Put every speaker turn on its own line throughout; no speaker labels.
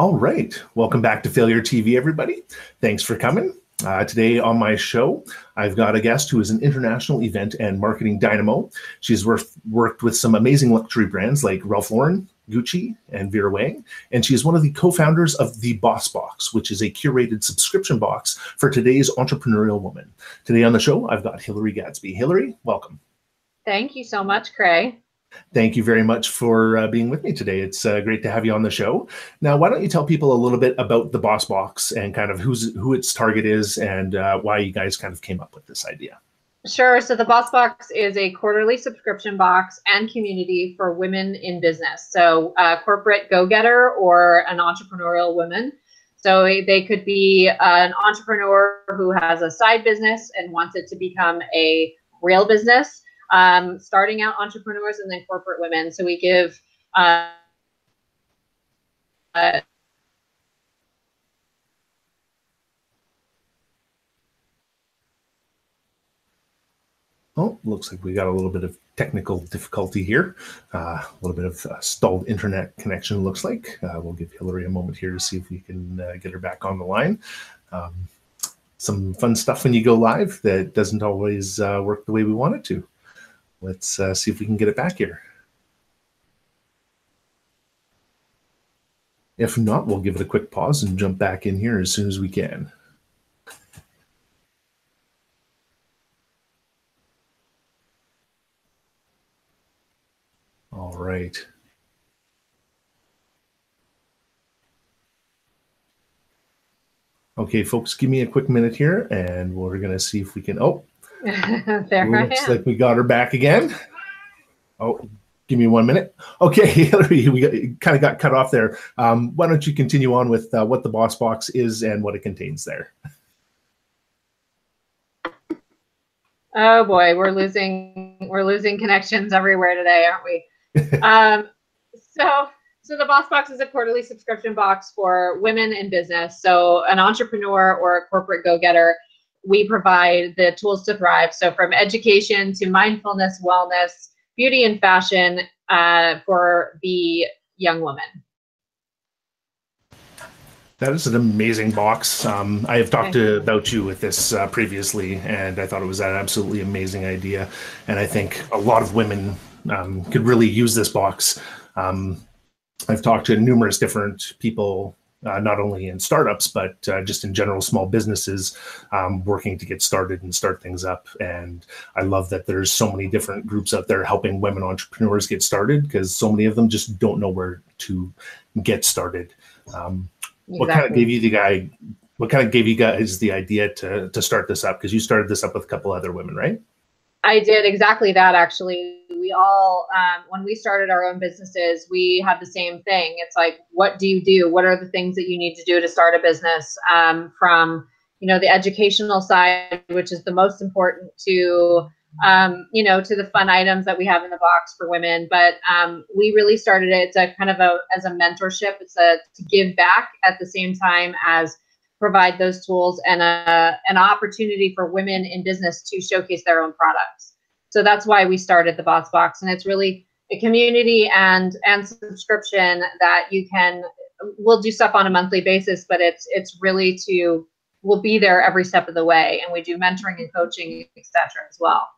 All right. Welcome back to Failure TV, everybody. Thanks for coming. Uh, today on my show, I've got a guest who is an international event and marketing dynamo. She's worked, with some amazing luxury brands like Ralph Lauren, Gucci, and Vera Wang. And she is one of the co founders of the Boss Box, which is a curated subscription box for today's entrepreneurial woman. Today on the show, I've got Hillary Gadsby. Hillary, welcome.
Thank you so much, Craig.
Thank you very much for uh, being with me today. It's uh, great to have you on the show. Now, why don't you tell people a little bit about the Boss Box and kind of who's who its target is and uh, why you guys kind of came up with this idea?
Sure. So the Boss Box is a quarterly subscription box and community for women in business. So a corporate go-getter or an entrepreneurial woman. So they could be an entrepreneur who has a side business and wants it to become a real business um, starting out entrepreneurs and then corporate women. So we give uh, uh,
Oh, looks like we got a little bit of technical difficulty here. Uh, a little bit of uh, stalled internet connection, looks like. Uh, we'll give Hillary a moment here to see if we can uh, get her back on the line. Um, some fun stuff when you go live that doesn't always uh, work the way we want it to. Let's uh, see if we can get it back here. If not, we'll give it a quick pause and jump back in here as soon as we can. All right. Okay, folks, give me a quick minute here and we're going to see if we can. Oh,
there
Looks like we got her back again. Oh, give me one minute. Okay, Hillary, we kind of got cut off there. Um, why don't you continue on with uh, what the Boss Box is and what it contains there?
Oh boy, we're losing we're losing connections everywhere today, aren't we? um, so so the Boss Box is a quarterly subscription box for women in business. So an entrepreneur or a corporate go-getter we provide the tools to thrive. So, from education to mindfulness, wellness, beauty, and fashion uh, for the young woman.
That is an amazing box. Um, I have talked to, about you with this uh, previously, and I thought it was an absolutely amazing idea. And I think a lot of women um, could really use this box. Um, I've talked to numerous different people uh, not only in startups but uh, just in general small businesses um, working to get started and start things up. And i love that there's so many different groups out there helping women entrepreneurs get started because so many of them just don't know where to get started. Um, exactly. what kind of gave you the guy what kind of gave you guys the idea to to start this up? Because you started this up with a couple other women right
I did exactly that actually. We all, um, when we started our own businesses, we had the same thing. It's like, what do you do? What are the things that you need to do to start a business? Um, from, you know, the educational side, which is the most important, to, um, you know, to the fun items that we have in the box for women. But um, we really started it. A kind of a as a mentorship. It's a to give back at the same time as provide those tools and a, an opportunity for women in business to showcase their own products. So that's why we started the Boss Box, and it's really a community and and subscription that you can. We'll do stuff on a monthly basis, but it's it's really to we'll be there every step of the way, and we do mentoring and coaching, etc. as well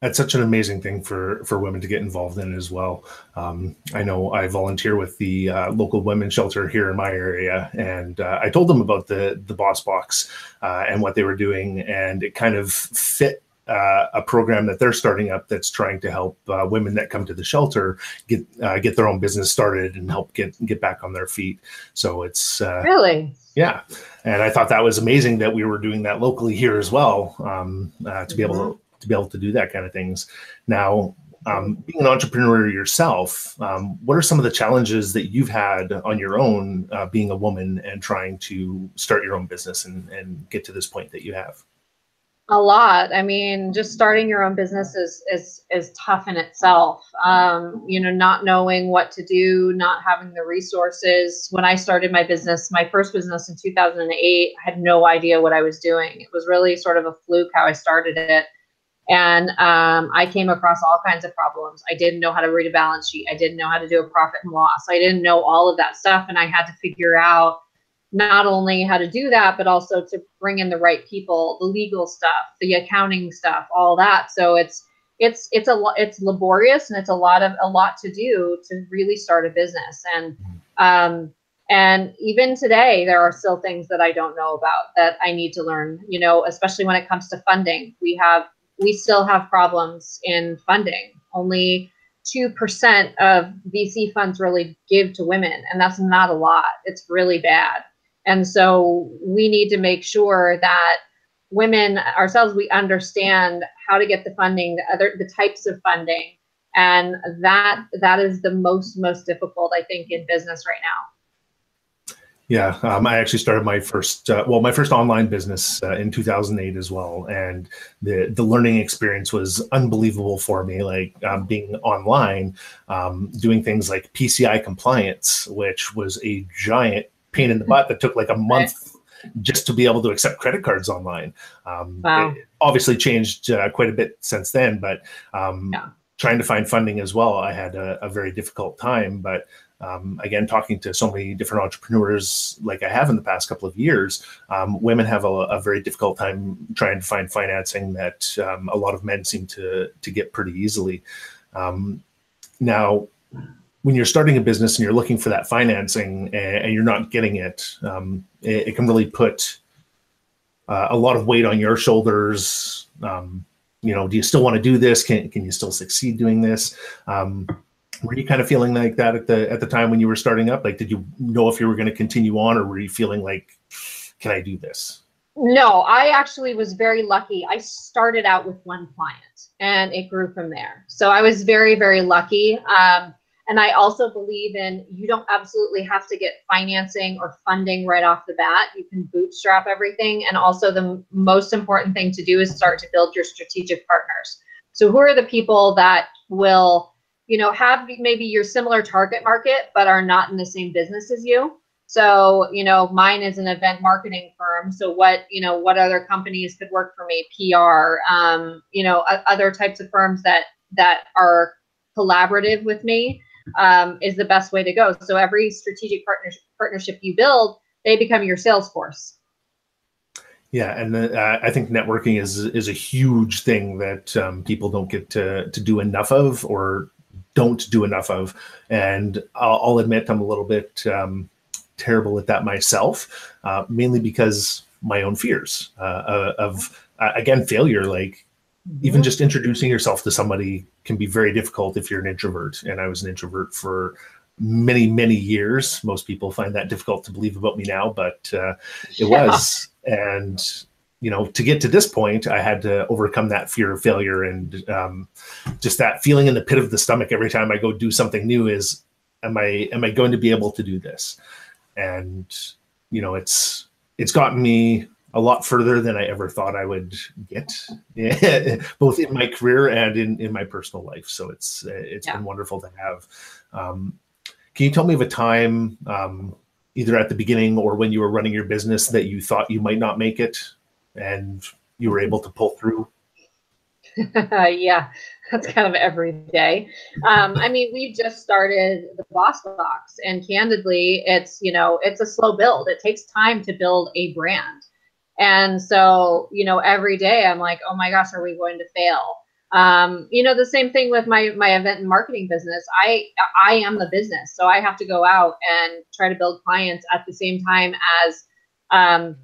that's such an amazing thing for for women to get involved in as well. Um, I know I volunteer with the uh, local women's shelter here in my area, and uh, I told them about the the Boss Box uh, and what they were doing, and it kind of fit uh, a program that they're starting up that's trying to help uh, women that come to the shelter get uh, get their own business started and help get get back on their feet. So it's
uh, really
yeah, and I thought that was amazing that we were doing that locally here as well um, uh, to be able to mm-hmm to be able to do that kind of things. Now, um, being an entrepreneur yourself, um, what are some of the challenges that you've had on your own uh, being a woman and trying to start your own business and, and get to this point that you have?
A lot. I mean, just starting your own business is is is tough in itself. Um, you know, not knowing what to do, not having the resources. When I started my business, my first business in 2008, I had no idea what I was doing. It was really sort of a fluke how I started it And um, I came across all kinds of problems. I didn't know how to read a balance sheet. I didn't know how to do a profit and loss. I didn't know all of that stuff. And I had to figure out not only how to do that, but also to bring in the right people, the legal stuff, the accounting stuff, all that. So it's it's it's a it's laborious and it's a lot of a lot to do to really start a business. And um, and even today, there are still things that I don't know about that I need to learn. You know, especially when it comes to funding, we have we still have problems in funding. Only 2% of VC funds really give to women, and that's not a lot. It's really bad. And so we need to make sure that women ourselves we understand how to get the funding, the other the types of funding, and that that is the most most difficult I think in business right now.
Yeah, um, I actually started my first, uh, well, my first online business uh, in 2008 as well, and the the learning experience was unbelievable for me. Like um, being online, um, doing things like PCI compliance, which was a giant pain in the butt that took like a month just to be able to accept credit cards online. Um, wow. obviously changed uh, quite a bit since then, but um, yeah. trying to find funding as well, I had a, a very difficult time. But um, again, talking to so many different entrepreneurs like I have in the past couple of years, um, women have a, a, very difficult time trying to find financing that um, a lot of men seem to to get pretty easily. Um, now, when you're starting a business and you're looking for that financing and, and you're not getting it, um, it, it, can really put uh, a lot of weight on your shoulders. Um, you know, do you still want to do this? Can can you still succeed doing this? Were you kind of feeling like that at the at the time when you were starting up? Like did you know if you were going to continue on or were you feeling like can i do this?
No i actually was very lucky. I started out with one client and it grew from there. So i was very very lucky um, and i also believe in you don't absolutely have to get financing or funding right off the bat. You can bootstrap everything and also the most important thing to do is start to build your strategic partners. So who are the people that will you know, have maybe your similar target market, but are not in the same business as you. So, you know, mine is an event marketing firm. So, what, you know, what other companies could work for me? PR, um, you know, other types of firms that that are collaborative with me um, is the best way to go. So, every strategic partnership partnership you build, they become your sales force.
Yeah, and the, uh, I think networking is is a huge thing that um, people don't get to to do enough of, or don't do enough of. And I'll, I'll admit I'm a little bit um, terrible at that myself, uh, mainly because my own fears uh, uh of, uh, again, failure. Like mm-hmm. even just introducing yourself to somebody can be very difficult if you're an introvert. And I was an introvert for many, many years. Most people find that difficult to believe about me now, but uh, it yeah. was. And you know, to get to this point, I had to overcome that fear of failure and um, just that feeling in the pit of the stomach every time I go do something new is, am I am I going to be able to do this? And you know, it's it's gotten me a lot further than I ever thought I would get, both in my career and in in my personal life. So it's it's yeah. been wonderful to have. Um, can you tell me of a time, um, either at the beginning or when you were running your business, that you thought you might not make it, and you were able to pull through?
yeah, that's kind of every day. Um, I mean, we've just started the Boss Box, and candidly, it's you know it's a slow build. It takes time to build a brand, and so you know every day I'm like, oh my gosh, are we going to fail? Um, you know, the same thing with my my event and marketing business. I I am the business, so I have to go out and try to build clients at the same time as um,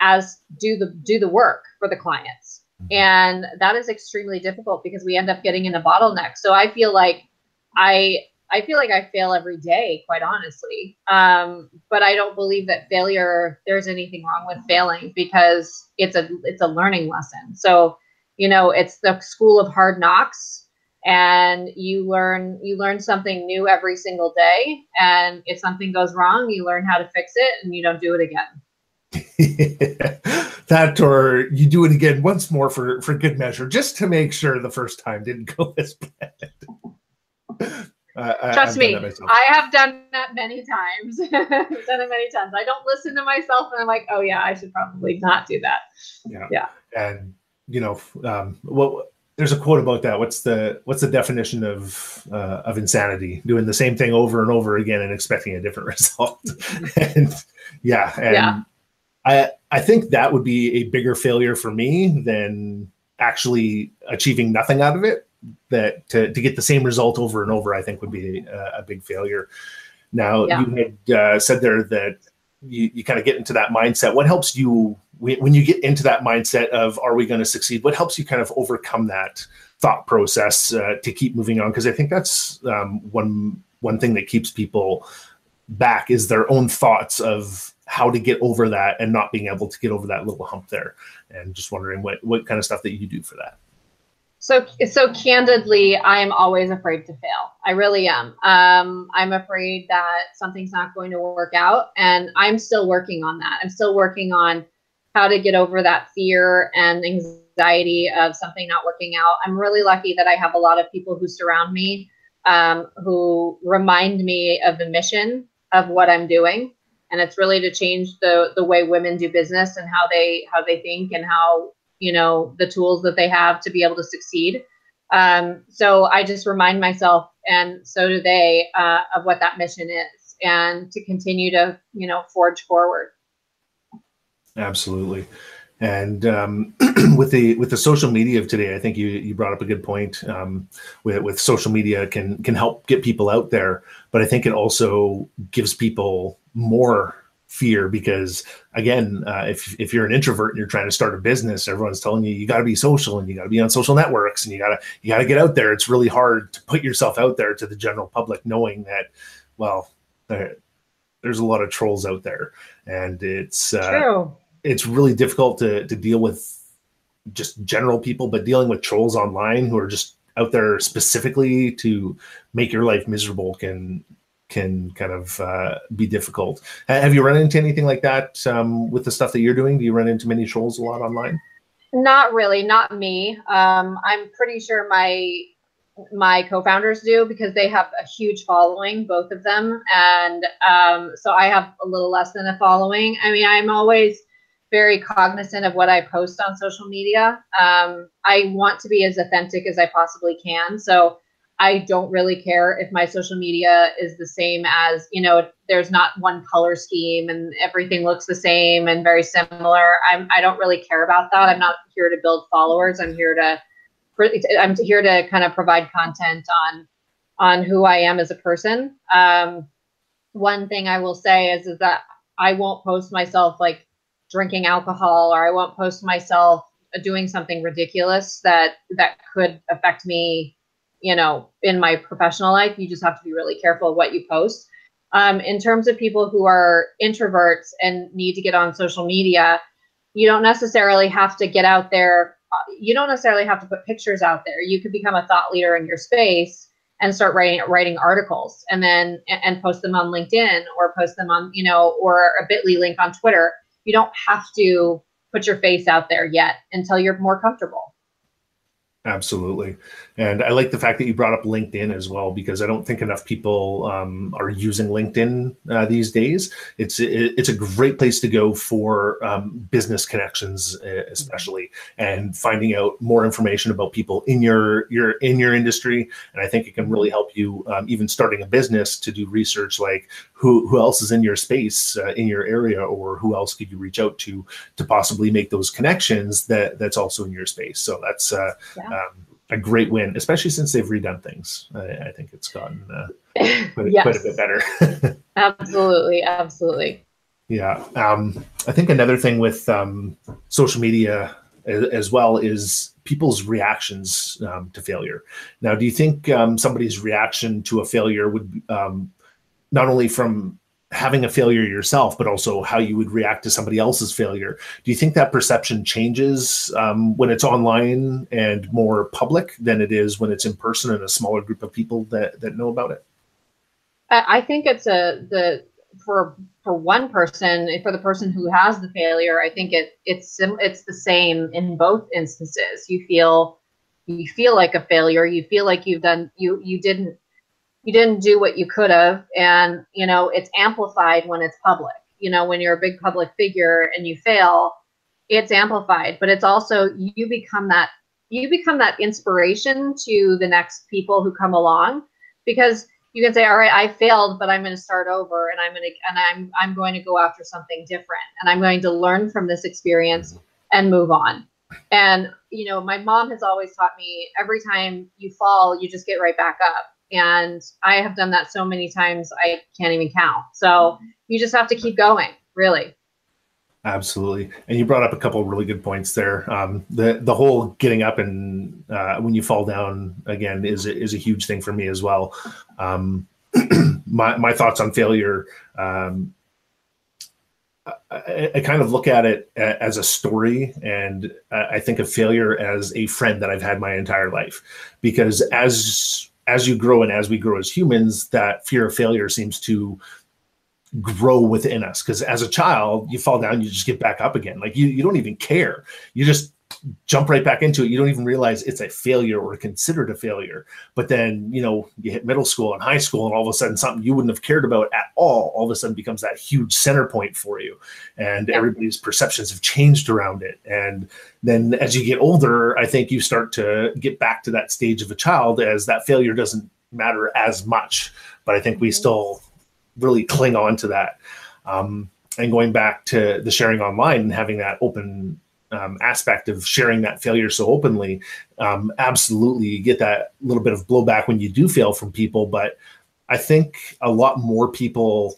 as do the do the work for the clients. Mm-hmm. and that is extremely difficult because we end up getting in a bottleneck so i feel like i i feel like i fail every day quite honestly. Um, but i don't believe that failure there's anything wrong with failing because it's a it's a learning lesson. So you know it's the school of hard knocks and you learn you learn something new every single day. And if something goes wrong you learn how to fix it and you don't do it again
that or you do it again once more for for good measure just to make sure the first time didn't go as bad
uh, trust me i have done that many times done it many times i don't listen to myself and i'm like oh yeah i should probably not do that
yeah yeah
and
you know, um, what there's a quote about that. What's the what's the definition of uh, of insanity? Doing the same thing over and over again and expecting a different result. and yeah, and yeah. I I think that would be a bigger failure for me than actually achieving nothing out of it. That to, to get the same result over and over, I think would be a, a big failure. Now yeah. you had uh, said there that you, you kind of get into that mindset. What helps you when you get into that mindset of are we going to succeed? What helps you kind of overcome that thought process uh, to keep moving on? Because I think that's um, one one thing that keeps people back is their own thoughts of how to get over that and not being able to get over that little hump there. And just wondering what what kind of stuff that you do for that.
So, so candidly, I am always afraid to fail. I really am. Um, I'm afraid that something's not going to work out, and I'm still working on that. I'm still working on how to get over that fear and anxiety of something not working out. I'm really lucky that I have a lot of people who surround me, um, who remind me of the mission of what I'm doing, and it's really to change the the way women do business and how they how they think and how you know the tools that they have to be able to succeed. Um, so i just remind myself and so do they uh, of what that mission is and to continue to you know forge forward.
Absolutely and um, with the with the social media of today, I think you you brought up a good point. Um, with with social media can can help get people out there, but I think it also gives people more fear because again uh, if, if you're an introvert and you're trying to start a business everyone's telling you you got to be social and you got to be on social networks and you got to you got to get out there. It's really hard to put yourself out there to the general public knowing that well there, there's a lot of trolls out there. And it's uh, it's really difficult to to deal with just general people but dealing with trolls online who are just out there specifically to make your life miserable can can kind of uh, be difficult. Have you run into anything like that um, with the stuff that you're doing? Do you run into many trolls a lot online?
Not really, not me. Um, I'm pretty sure my my co-founders do because they have a huge following, both of them, and um, so I have a little less than a following. I mean, I'm always very cognizant of what I post on social media. Um, I want to be as authentic as I possibly can, so I don't really care if my social media is the same as, you know, there's not one color scheme and everything looks the same and very similar. I'm, I don't really care about that. I'm not here to build followers. I'm here to, I'm here to kind of provide content on, on who I am as a person. Um, one thing I will say is, is that I won't post myself like drinking alcohol or I won't post myself doing something ridiculous that, that could affect me you know, in my professional life. You just have to be really careful what you post. Um, in terms of people who are introverts and need to get on social media, you don't necessarily have to get out there. Uh, you don't necessarily have to put pictures out there. You could become a thought leader in your space and start writing writing articles and then and post them on LinkedIn or post them on you know or a Bitly link on Twitter. You don't have to put your face out there yet until you're more comfortable.
Absolutely. And I like the fact that you brought up LinkedIn as well, because I don't think enough people um, are using LinkedIn uh, these days. It's it, it's a great place to go for um, business connections, especially, and finding out more information about people in your your in your industry. And I think it can really help you um, even starting a business to do research like who who else is in your space uh, in your area, or who else could you reach out to to possibly make those connections that that's also in your space. So that's uh, yeah um, a great win, especially since they've redone things. I, I think it's gotten uh, quite, yes. quite, a bit better.
absolutely, absolutely.
Yeah, um, I think another thing with um, social media as, as, well is people's reactions um, to failure. Now, do you think um, somebody's reaction to a failure would um, not only from having a failure yourself, but also how you would react to somebody else's failure. Do you think that perception changes um, when it's online and more public than it is when it's in person and a smaller group of people that, that know about it?
I think it's a the for for one person for the person who has the failure. I think it it's it's the same in both instances. You feel you feel like a failure. You feel like you've done you you didn't you didn't do what you could have and you know it's amplified when it's public. You know when you're a big public figure and you fail it's amplified, but it's also you become that you become that inspiration to the next people who come along because you can say all right i failed but i'm going to start over and i'm going to and i'm i'm going to go after something different and i'm going to learn from this experience and move on. And you know my mom has always taught me every time you fall you just get right back up and i have done that so many times i can't even count so you just have to keep going really
Absolutely, and you brought up a couple really good points there. Um, the the whole getting up and uh, when you fall down again is is a huge thing for me as well. Um, my my thoughts on failure. Um, I, I, kind of look at it as a story, and I think of failure as a friend that I've had my entire life. Because as as you grow and as we grow as humans, that fear of failure seems to grow within us. Because as a child you fall down you just get back up again. Like you, you don't even care. You just jump right back into it you don't even realize it's a failure or considered a failure but then you know you hit middle school and high school and all of a sudden something you wouldn't have cared about at all all of a sudden becomes that huge center point for you and yeah. everybody's perceptions have changed around it and then as you get older i think you start to get back to that stage of a child as that failure doesn't matter as much but i think we mm-hmm. still really cling on to that. Um, and going back to the sharing online and having that open um, aspect of sharing that failure so openly, um, absolutely you get that little bit of blowback when you do fail from people. But I think a lot more people,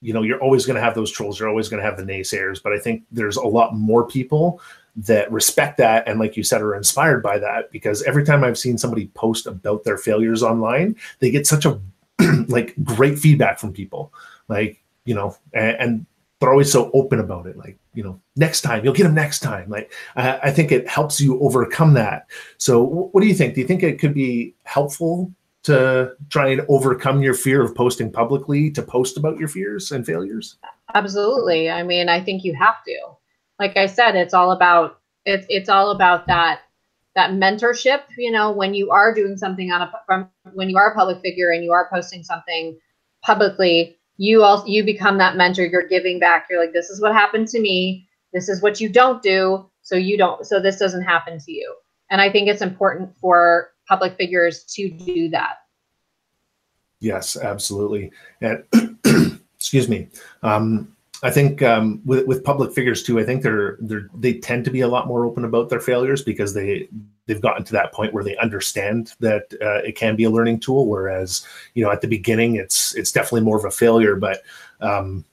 you know, you're always going to have those trolls, you're always going to have the naysayers. But I think there's a lot more people that respect that and like you said are inspired by that because every time i've seen somebody post about their failures online they get such a like great feedback from people like you know and, and, they're always so open about it like you know next time you'll get them next time. Like I, I think it helps you overcome that. So what do you think? Do you think it could be helpful to try and overcome your fear of posting publicly to post about your fears and failures?
Absolutely. I mean i think you have to. Like i said it's all about it's it's all about that that mentorship you know when you are doing something on a from when you are a public figure and you are posting something publicly you also you become that mentor you're giving back you're like this is what happened to me. This is what you don't do so you don't so this doesn't happen to you. And i think it's important for public figures to do that.
Yes absolutely. And excuse me. Um, I think um, with with public figures too, I think they're they're they tend to be a lot more open about their failures because they they've gotten to that point where they understand that uh, it can be a learning tool. Whereas you know at the beginning, it's it's definitely more of a failure. But um,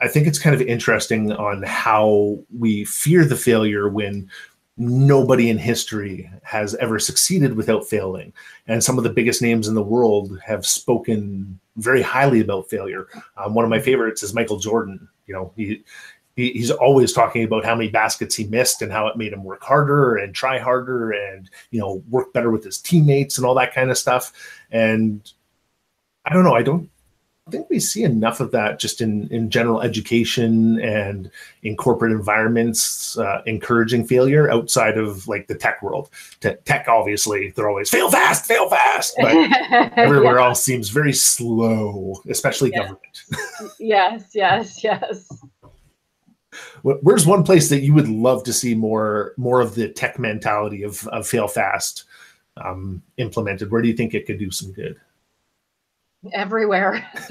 I think it's kind of interesting on how we fear the failure when nobody in history has ever succeeded without failing. And some of the biggest names in the world have spoken very highly about failure. Um, one of my favorites is Michael Jordan. You know, he, he, he's always talking about how many baskets he missed and how it made him work harder and try harder and you know work better with his teammates and all that kind of stuff. And I don't know. I don't think we see enough of that just in, in general education and in corporate environments, uh, encouraging failure outside of like the tech world. Te- tech, obviously, they're always fail fast, fail fast, but everywhere yeah. else seems very slow, especially
yes.
government.
yes, yes, yes.
Where's one place that you would love to see more more of the tech mentality of, of fail fast um, implemented? Where do you think it could do some good?
everywhere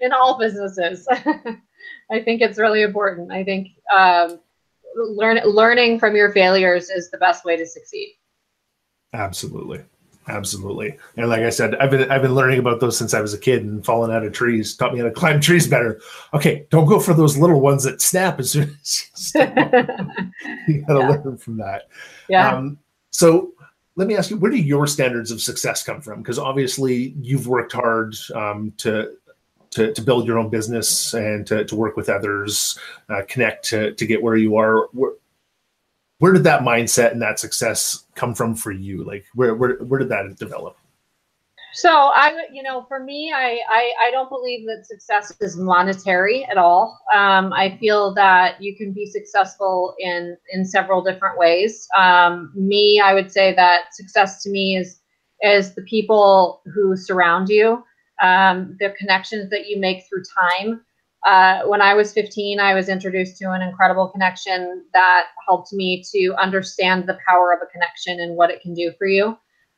in all businesses. I think it's really important. I think um, learn, learning from your failures is the best way to succeed.
Absolutely. Absolutely. And like I said, I've been I've been learning about those since I was a kid and falling out of trees taught me how to climb trees better. Okay, don't go for those little ones that snap as soon as you you gotta yeah. learn from that.
Yeah. Um,
so let me ask you, where do your standards of success come from? Because obviously you've worked hard um, to, to, to build your own business and to, to work with others, uh, connect to, to get where you are. Where, where did that mindset and that success come from for you? Like where, where, where did that develop?
So I, you know, for me, I, I, I don't believe that success is monetary at all. Um, I feel that you can be successful in in several different ways. Um, me, I would say that success to me is is the people who surround you, um, the connections that you make through time, uh, when I was 15, I was introduced to an incredible connection that helped me to understand the power of a connection and what it can do for you.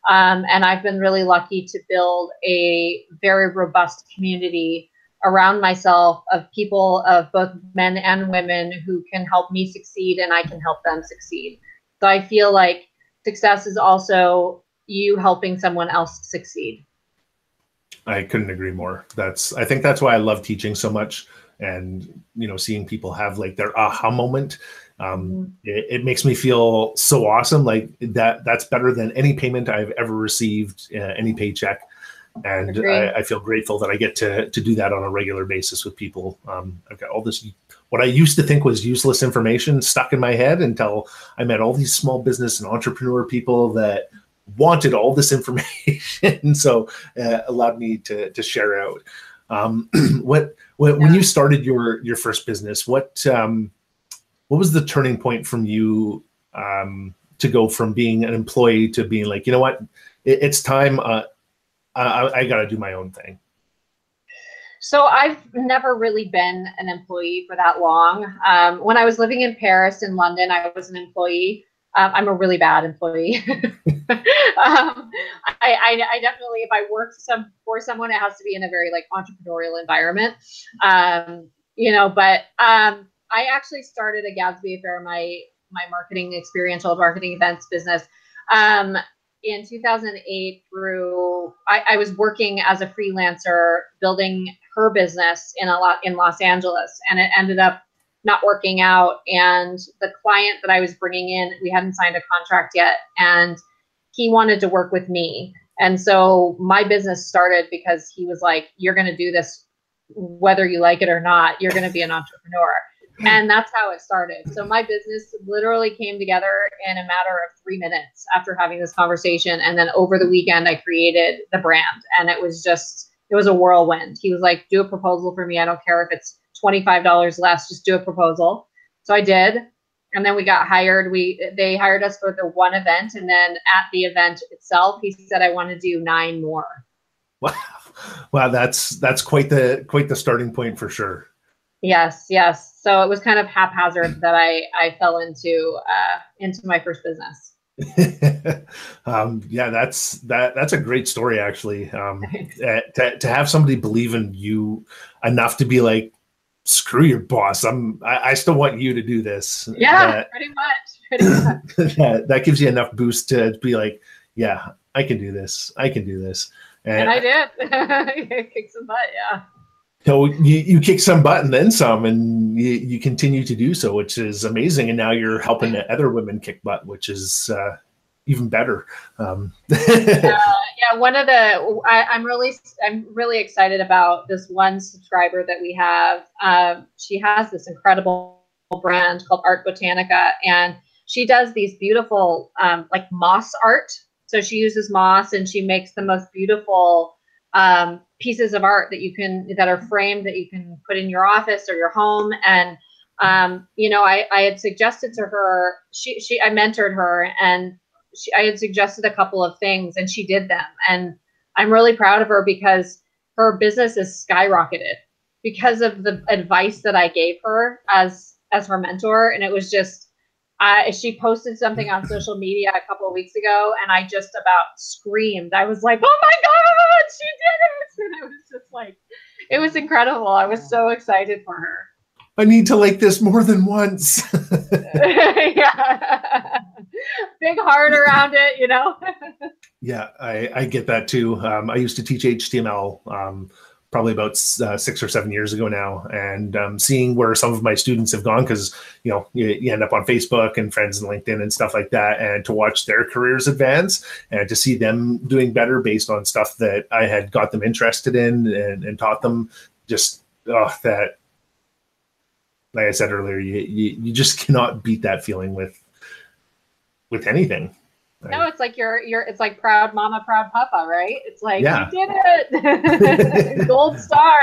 Um, and I've been really lucky to build a very robust community around myself of people of both men and women who can help me succeed and I can help them succeed. So I feel like success is also you helping someone else succeed.
I couldn't agree more. That's I think that's why I love teaching so much and you know seeing people have like their aha moment. Um, mm-hmm. it, it, makes me feel so awesome. Like that that's better than any payment i've ever received uh, any paycheck. And I, I, feel grateful that i get to to do that on a regular basis with people. Um, i've got all this what i used to think was useless information stuck in my head until i met all these small business and entrepreneur people that wanted all this information so uh, allowed me to to share out um, what when, yeah. when you started your your first business, what um, what was the turning point from you um, to go from being an employee to being like, you know what, it, it's time. Uh, I, I got to do my own thing.
So I've never really been an employee for that long. Um, when I was living in Paris and London, I was an employee. Um, I'm a really bad employee. um, I, I, I, definitely, if I work some for someone, it has to be in a very like entrepreneurial environment. Um, you know, but um, I actually started a Gadsby Affair, my my marketing experiential marketing events business. Um, in 2008 through I, I, was working as a freelancer building her business in a lot in Los Angeles and it ended up not working out. And the client that I was bringing in, we hadn't signed a contract yet, and he wanted to work with me. And so my business started because he was like, You're going to do this whether you like it or not. You're going to be an entrepreneur. Hmm. And that's how it started. So my business literally came together in a matter of three minutes after having this conversation. And then over the weekend, I created the brand. And it was just, it was a whirlwind. He was like, Do a proposal for me. I don't care if it's $25 less, just do a proposal. So I did. And then we got hired. We they hired us for the one event, and then at the event itself, he said I want to do nine more.
Wow, wow, that's that's quite the quite the starting point for sure.
Yes, yes. So it was kind of haphazard that I I fell into uh, into my first business.
um, yeah, that's that. That's a great story, actually. Um, eh, to to have somebody believe in you enough to be like, screw your boss. I'm I, I still want you to do this.
Yeah, that, pretty much. Pretty
much. that, that gives you enough boost to be like, yeah, I can do this. I can do this.
And, and I did. Kick some butt, yeah.
So you, you kick some butt and then some, and you, you continue to do so, which is amazing. And now you're helping other women kick butt, which is uh, even better. Um.
uh, yeah, one of the I, am really I'm really excited about this one subscriber that we have. Um, she has this incredible brand called Art Botanica, and she does these beautiful um, like moss art. So she uses moss and she makes the most beautiful um, pieces of art that you can that are framed that you can put in your office or your home and um, you know I, I had suggested to her she she I mentored her and she, I had suggested a couple of things and she did them. And I'm really proud of her because her business is skyrocketed because of the advice that I gave her as as her mentor. And it was just uh, she posted something on social media a couple of weeks ago, and I just about screamed. I was like, "Oh my god, she did it!" And it was just like, it was incredible. I was so excited for her.
I need to like this more than once.
yeah. Big heart around it, you know?
yeah, I, I get that too. Um, I used to teach HTML um, probably about uh, six or seven years ago now, and um, seeing where some of my students have gone because you know you, you, end up on Facebook and friends and LinkedIn and stuff like that, and to watch their careers advance and to see them doing better based on stuff that I had got them interested in and, and taught them, just oh, that like I said earlier, you, you, you just cannot beat that feeling with with anything.
No, it's like you're you're it's like proud mama, proud papa, right? It's like yeah. you did it. Gold star.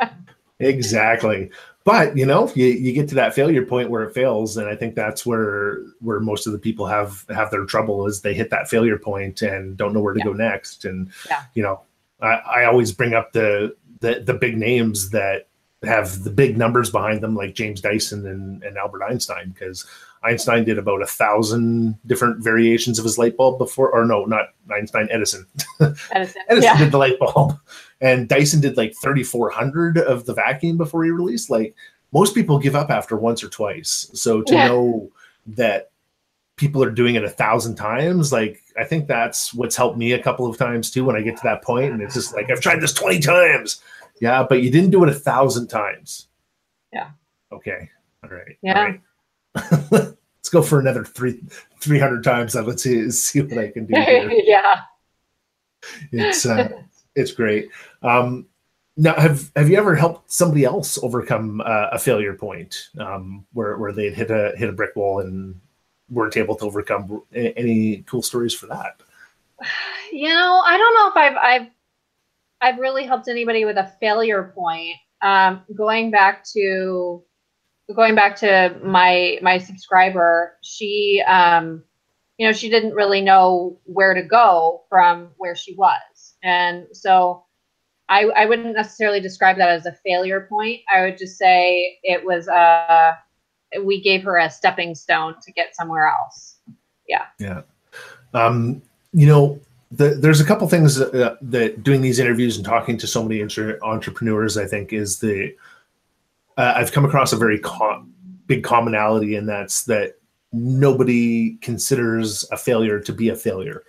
exactly. But you know, you, you get to that failure point where it fails, and I think that's where where most of the people have have their trouble is they hit that failure point and don't know where to yeah. go next. And yeah. you know, I, I always bring up the the the big names that have the big numbers behind them, like James Dyson and, and Albert Einstein, because Einstein did about a thousand different variations of his light bulb before, or no, not Einstein, Edison.
Edison,
Edison
yeah.
did the light bulb, and Dyson did like 3,400 of the vacuum before he released. Like most people give up after once or twice. So to
Yeah.
know that people are doing it a thousand times, like I think that's what's helped me a couple of times too when I get to that point, and it's just like I've tried this 20 times. Yeah, but you didn't do it a thousand times.
Yeah.
Okay. All right.
Yeah.
All right. Let's go for another three three hundred times. Let's see see what I can do here.
yeah.
It's uh, it's great. Um, now, have have you ever helped somebody else overcome uh, a failure point um, where where they'd hit a hit a brick wall and weren't able to overcome? Any cool stories for that?
you know, I don't know if I've I've I've really helped anybody with a failure point. Um, going back to going back to my my subscriber, she um, you know, she didn't really know where to go from where she was, and so I I wouldn't necessarily describe that as a failure point. I would just say it was a we gave her a stepping stone to get somewhere else. Yeah. Yeah.
Um, you know, the, there's a couple things uh, that doing these interviews and talking to so many entre- entrepreneurs, I think, is the uh, I've come across a very com- big commonality, and that's that nobody considers a failure to be a failure.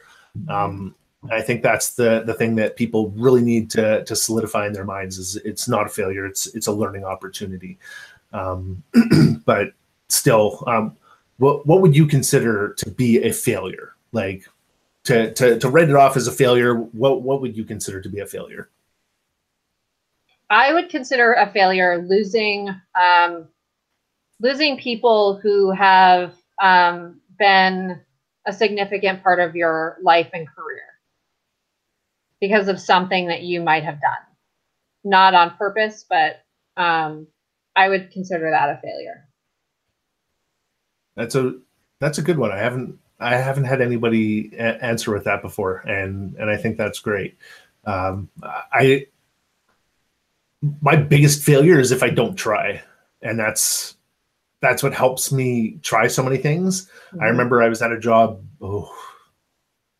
Um, I think that's the the thing that people really need to to solidify in their minds is it's not a failure; it's it's a learning opportunity. Um, but still, um, what what would you consider to be a failure? Like to to to write it off as a failure, what what would you consider to be a failure?
I would consider a failure losing um, losing people who have um, been a significant part of your life and career because of something that you might have done, not on purpose, but um, I would consider that a failure.
That's a that's a good one. I haven't I haven't had anybody a- answer with that before, and and I think that's great. Um, I my biggest failure is if I don't try, and that's that's what helps me try so many things. I remember I was at a job oh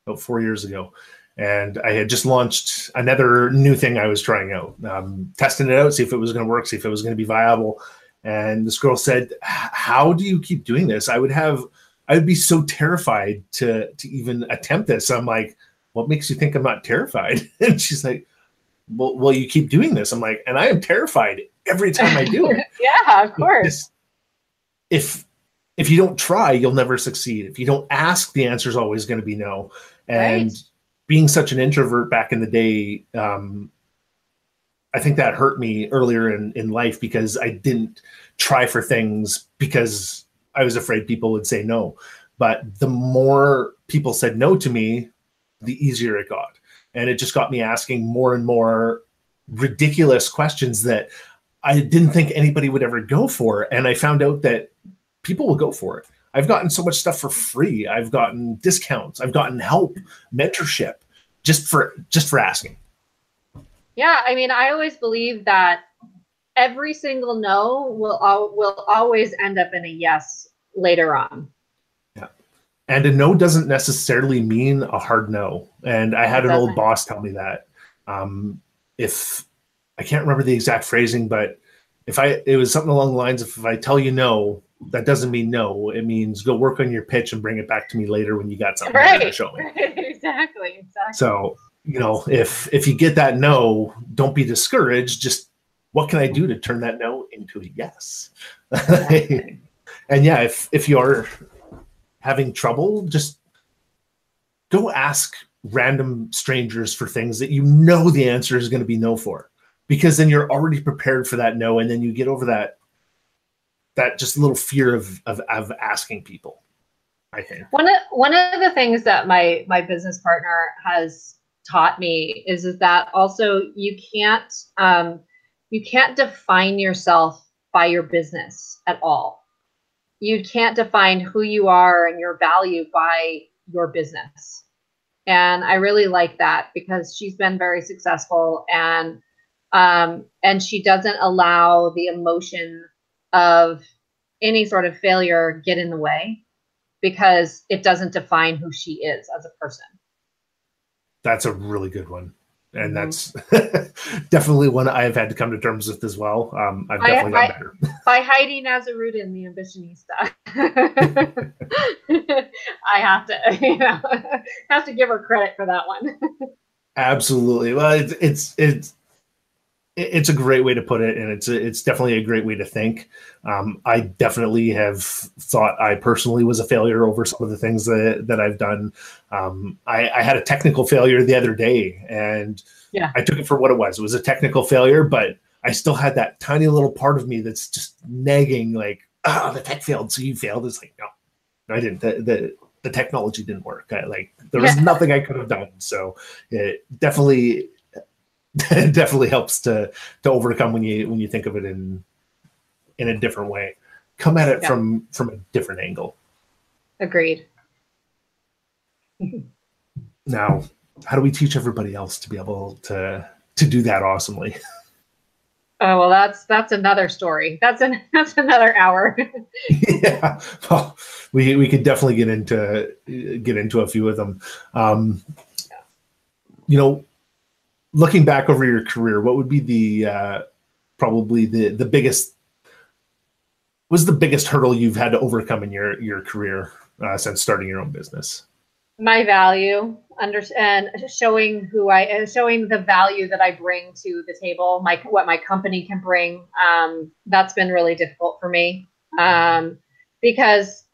about four years ago, and I had just launched another new thing I was trying out, um, testing it out, see if it was going to work, see if it was going to be viable. And this girl said, "How do you keep doing this? I would have, I would be so terrified to to even attempt this." I'm like, "What makes you think I'm not terrified?" And she's like, "Well, well, you keep doing this." I'm like, "And I am terrified every time I do it."
yeah, of course.
If if you don't try, you'll never succeed. If you don't ask, the answer is always going to be no. And
Right.
being such an introvert back in the day, um, I think that hurt me earlier in, in life because I didn't try for things because I was afraid people would say no. But the more people said no to me, the easier it got. And it just got me asking more and more ridiculous questions that I didn't think anybody would ever go for. And I found out that people will go for it. I've gotten so much stuff for free. I've gotten discounts. I've gotten help, mentorship, just for just for asking.
Yeah, I mean, I always believe that every single no will al- will always end up in a yes later on. Yeah.
And a no doesn't necessarily mean a hard no. And I had an old boss tell me that. Um, if I can't remember the exact phrasing, but if I it was something along the lines of if I tell you no, that doesn't mean no. It means go work on your pitch and bring it back to me later when you got something better to show me.
exactly. Exactly.
So, you know, if if you get that no, don't be discouraged. Just what can I do to turn that no into a yes? And yeah, if if you are having trouble, just go ask random strangers for things that you know the answer is going to be no for. Because then you're already prepared for that no, and then you get over that that just little fear of of, of asking people. I think.
One of one of the things that my my business partner has taught me is is that also you can't um, you can't define yourself by your business at all. You can't define who you are and your value by your business. And I really like that because she's been very successful and um, and she doesn't allow the emotion of any sort of failure get in the way because it doesn't define who she is as a person.
That's a really good one. And mm-hmm. that's definitely one I've had to come to terms with as well. Um, I've definitely I, got better.
By Heidi Nazarudin, the ambitionista. I have to, you know, have to give her credit for that one.
Absolutely. Well, it's, it's, it's, it's a great way to put it, and it's a, it's definitely a great way to think. Um, I definitely have thought I personally was a failure over some of the things that that I've done. Um, I, I, had a technical failure the other day, and yeah. I took it for what it was. It was a technical failure, but I still had that tiny little part of me that's just nagging, like, "Oh, the tech failed, so you failed." It's like, no, no I didn't. The, the the technology didn't work. I, like there was nothing I could have done. So it definitely it definitely helps to to overcome when you when you think of it in in a different way. Come at it yeah. from from a different angle.
Agreed.
Now how do we teach everybody else to be able to to do that awesomely?
Oh well that's that's another story. That's an that's another hour.
Yeah. Well we we could definitely get into get into a few of them. Um you know looking back over your career, what would be the uh, probably the the biggest was the biggest hurdle you've had to overcome in your your career uh, since starting your own business?
My value, under and showing who I showing the value that I bring to the table, my what my company can bring. Um, that's been really difficult for me um, because,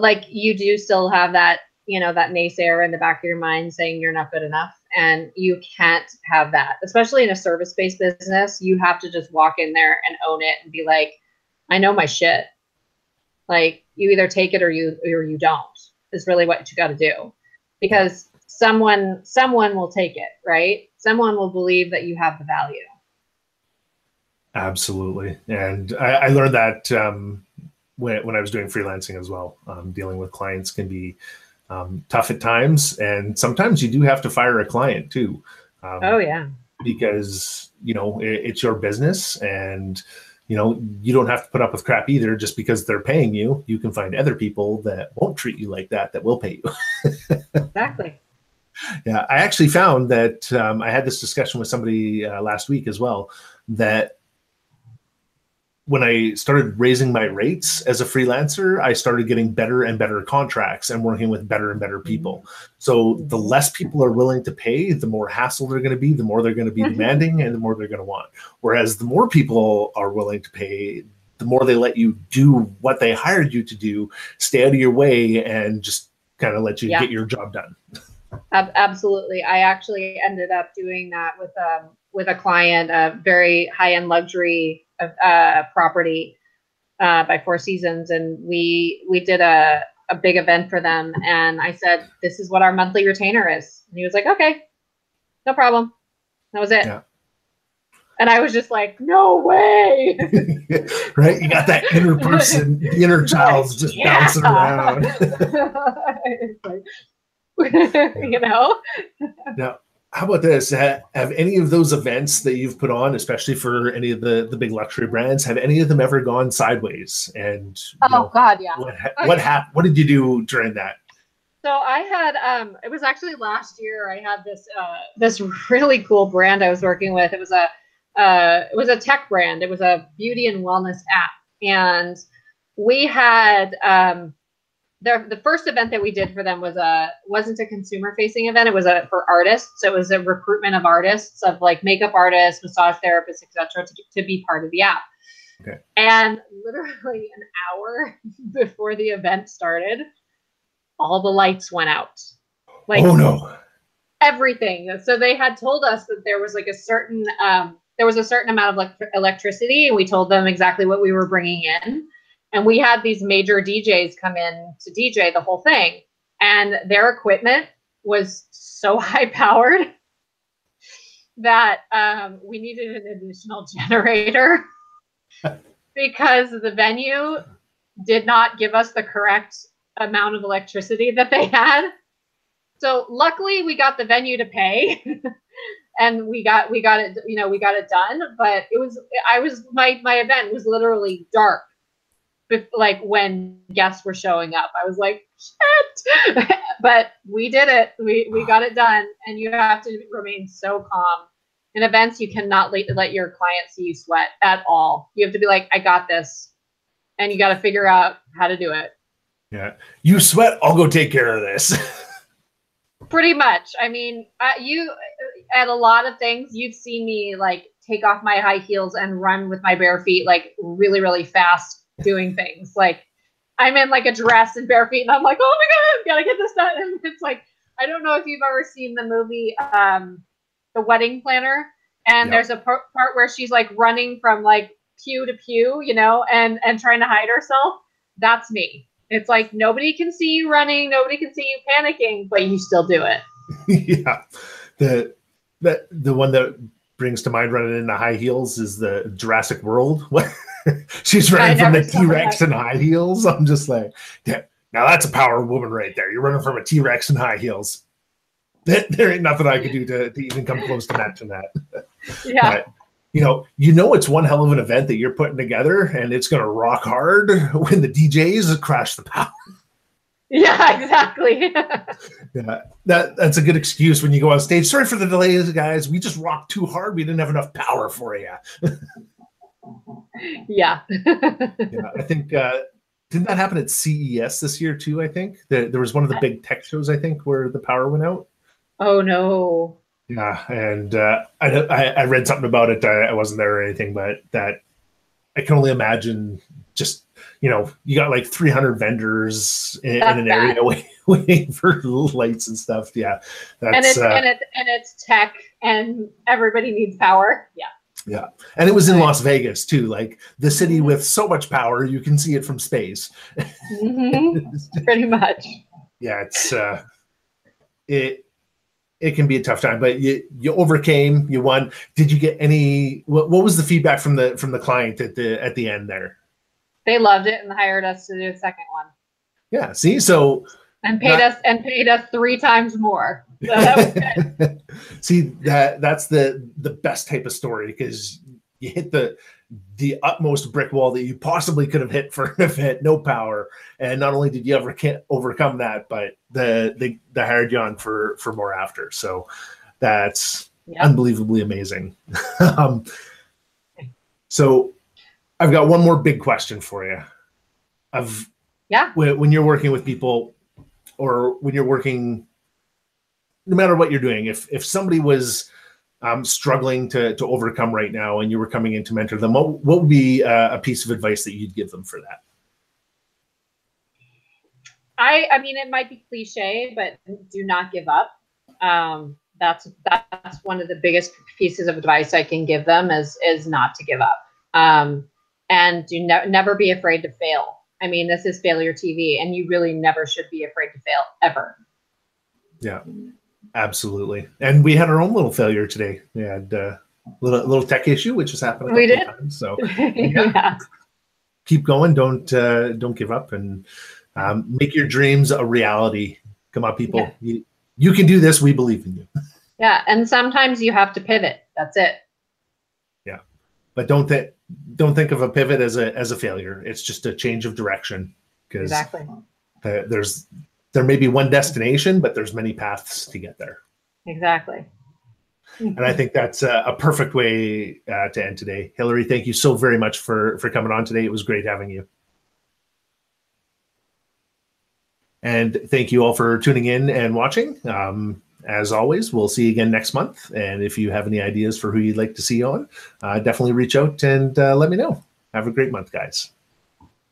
like, you do still have that you know that naysayer in the back of your mind saying you're not good enough and you can't have that. Especially in a service-based business you have to just walk in there and own it and be like i know my shit. Like you either take it or you or you don't is really what you got to do. Because someone someone will take it right? Someone will believe that you have the value.
Absolutely. And i, I learned that um, when, when i was doing freelancing as well. Um, dealing with clients can be um, tough at times, and sometimes you do have to fire a client too.
Um, oh yeah,
because you know it, it's your business, and you know you don't have to put up with crap either. Just because they're paying you, you can find other people that won't treat you like that that will pay
you. exactly.
Yeah, I actually found that um, I had this discussion with somebody uh, last week as well that when I started raising my rates as a freelancer, I started getting better and better contracts and working with better and better mm-hmm. people. So the less people are willing to pay, the more hassle they're going to be, the more they're going to be mm-hmm. demanding, and the more they're going to want. Whereas the more people are willing to pay, the more they let you do what they hired you to do, stay out of your way, and just kind of let you yeah. get your job done.
Absolutely, I actually ended up doing that with um with a client, a very high end luxury uh, property uh, by Four Seasons, and we we did a a big event for them. And I said, "This is what our monthly retainer is," and he was like, "Okay, no problem." That was it. Yeah. And I was just like, "No way!"
right? You got that inner person, the inner child's just yeah. bouncing around.
you know.
Now, how about this? Have, have any of those events that you've put on, especially for any of the the big luxury brands, have any of them ever gone sideways? And
oh know, God, yeah.
What what happened? What did you do during that?
So I had um, it was actually last year. I had this uh, this really cool brand I was working with. It was a uh, it was a tech brand. It was a beauty and wellness app, and we had um, the, the first event that we did for them was a wasn't a consumer facing event. It was a for artists. So it was a recruitment of artists of like makeup artists massage therapists etc to, to be part of the app. Okay. And literally an hour before the event started all the lights went out.
Like oh no.
everything. So they had told us that there was like a certain um there was a certain amount of like electricity and we told them exactly what we were bringing in and we had these major DJs come in to DJ the whole thing. And their equipment was so high powered that um, we needed an additional generator because the venue did not give us the correct amount of electricity that they had. So luckily we got the venue to pay. and we got we got it you know we got it done but it was i was my my event was literally dark like when guests were showing up. I was like shit! But we did it. We we got it done. And you have to remain so calm. In events you cannot let, let your client see you sweat at all. You have to be like i got this. And you got to figure out how to do it.
Yeah. You sweat i'll go take care of this.
Pretty much. I mean uh, you at a lot of things you've seen me like take off my high heels and run with my bare feet like really really fast doing things. Like i'm in like a dress and bare feet and i'm like oh my god gotta get this done. And it's like i don't know if you've ever seen the movie um the wedding planner and yep. there's a part, part where she's like running from like pew to pew you know and and trying to hide herself. That's me. It's like nobody can see you running nobody can see you panicking but you still do it.
Yeah. The that the one that brings to mind running in the high heels is the Jurassic World. She's running from the T Rex in high heels. I'm just like, yeah, now that's a power woman right there. You're running from a T Rex in high heels. There, ain't nothing I could do to, to even come close to matching that.
Yeah. But,
you know, you know it's one hell of an event that you're putting together, and it's going to rock hard when the DJs crash the power.
Yeah, exactly.
yeah, that that's a good excuse when you go on stage. Sorry for the delays, guys. We just rocked too hard. We didn't have enough power for you.
yeah.
yeah, I think uh, didn't that happen at CES this year too? I think there, there was one of the big tech shows. I think where the power went out.
Oh no.
Yeah, and uh, I, I, I read something about it. I, I wasn't there or anything, but that I can only imagine just you know, you got like 300 vendors in, in an area waiting for lights and stuff. Yeah,
that's and it's uh, and it's and it's tech, and everybody needs power. Yeah.
Yeah, and it was in Las Vegas too, like the city mm-hmm. with so much power you can see it from space.
Mm-hmm. Pretty much.
Yeah, it's uh, it it can be a tough time, but you you overcame, you won. Did you get any? What, what was the feedback from the from the client at the at the end there?
They loved it and hired us to do a second one.
Yeah. See, so
and paid not, us and paid us three times more. So that
see that that's the the best type of story because you hit the the utmost brick wall that you possibly could have hit for an event, no power, and not only did you ever can't overcome that, but the the the hired you on for for more after. So that's yep. unbelievably amazing. um, so I've got one more big question for you. Of
yeah,
when you're working with people, or when you're working, no matter what you're doing, if if somebody was um, struggling to to overcome right now, and you were coming in to mentor them, what what would be uh, a piece of advice that you'd give them for that?
I I mean, it might be cliche, but do not give up. Um, that's that's one of the biggest pieces of advice I can give them is is not to give up. Um, and do ne- never be afraid to fail. I mean, this is failure TV, and you really never should be afraid to fail ever.
Yeah, absolutely. And we had our own little failure today. We had a uh, little little tech issue, which has happened.
we did.
Times, so yeah. yeah. keep going. Don't uh, don't give up, and um, make your dreams a reality. Come on, people. Yeah. You, you can do this. We believe in you.
Yeah, and sometimes you have to pivot. That's it.
Yeah, but don't think don't think of a pivot as a as a failure. It's just a change of direction because
exactly
there's there may be one destination, but there's many paths to get there.
Exactly.
and I think that's a, a perfect way uh, to end today. Hillary, thank you so very much for for coming on today. It was great having you. And thank you all for tuning in and watching. Um, as always, we'll see you again next month. And if you have any ideas for who you'd like to see on, uh, definitely reach out and uh, let me know. Have a great month, guys.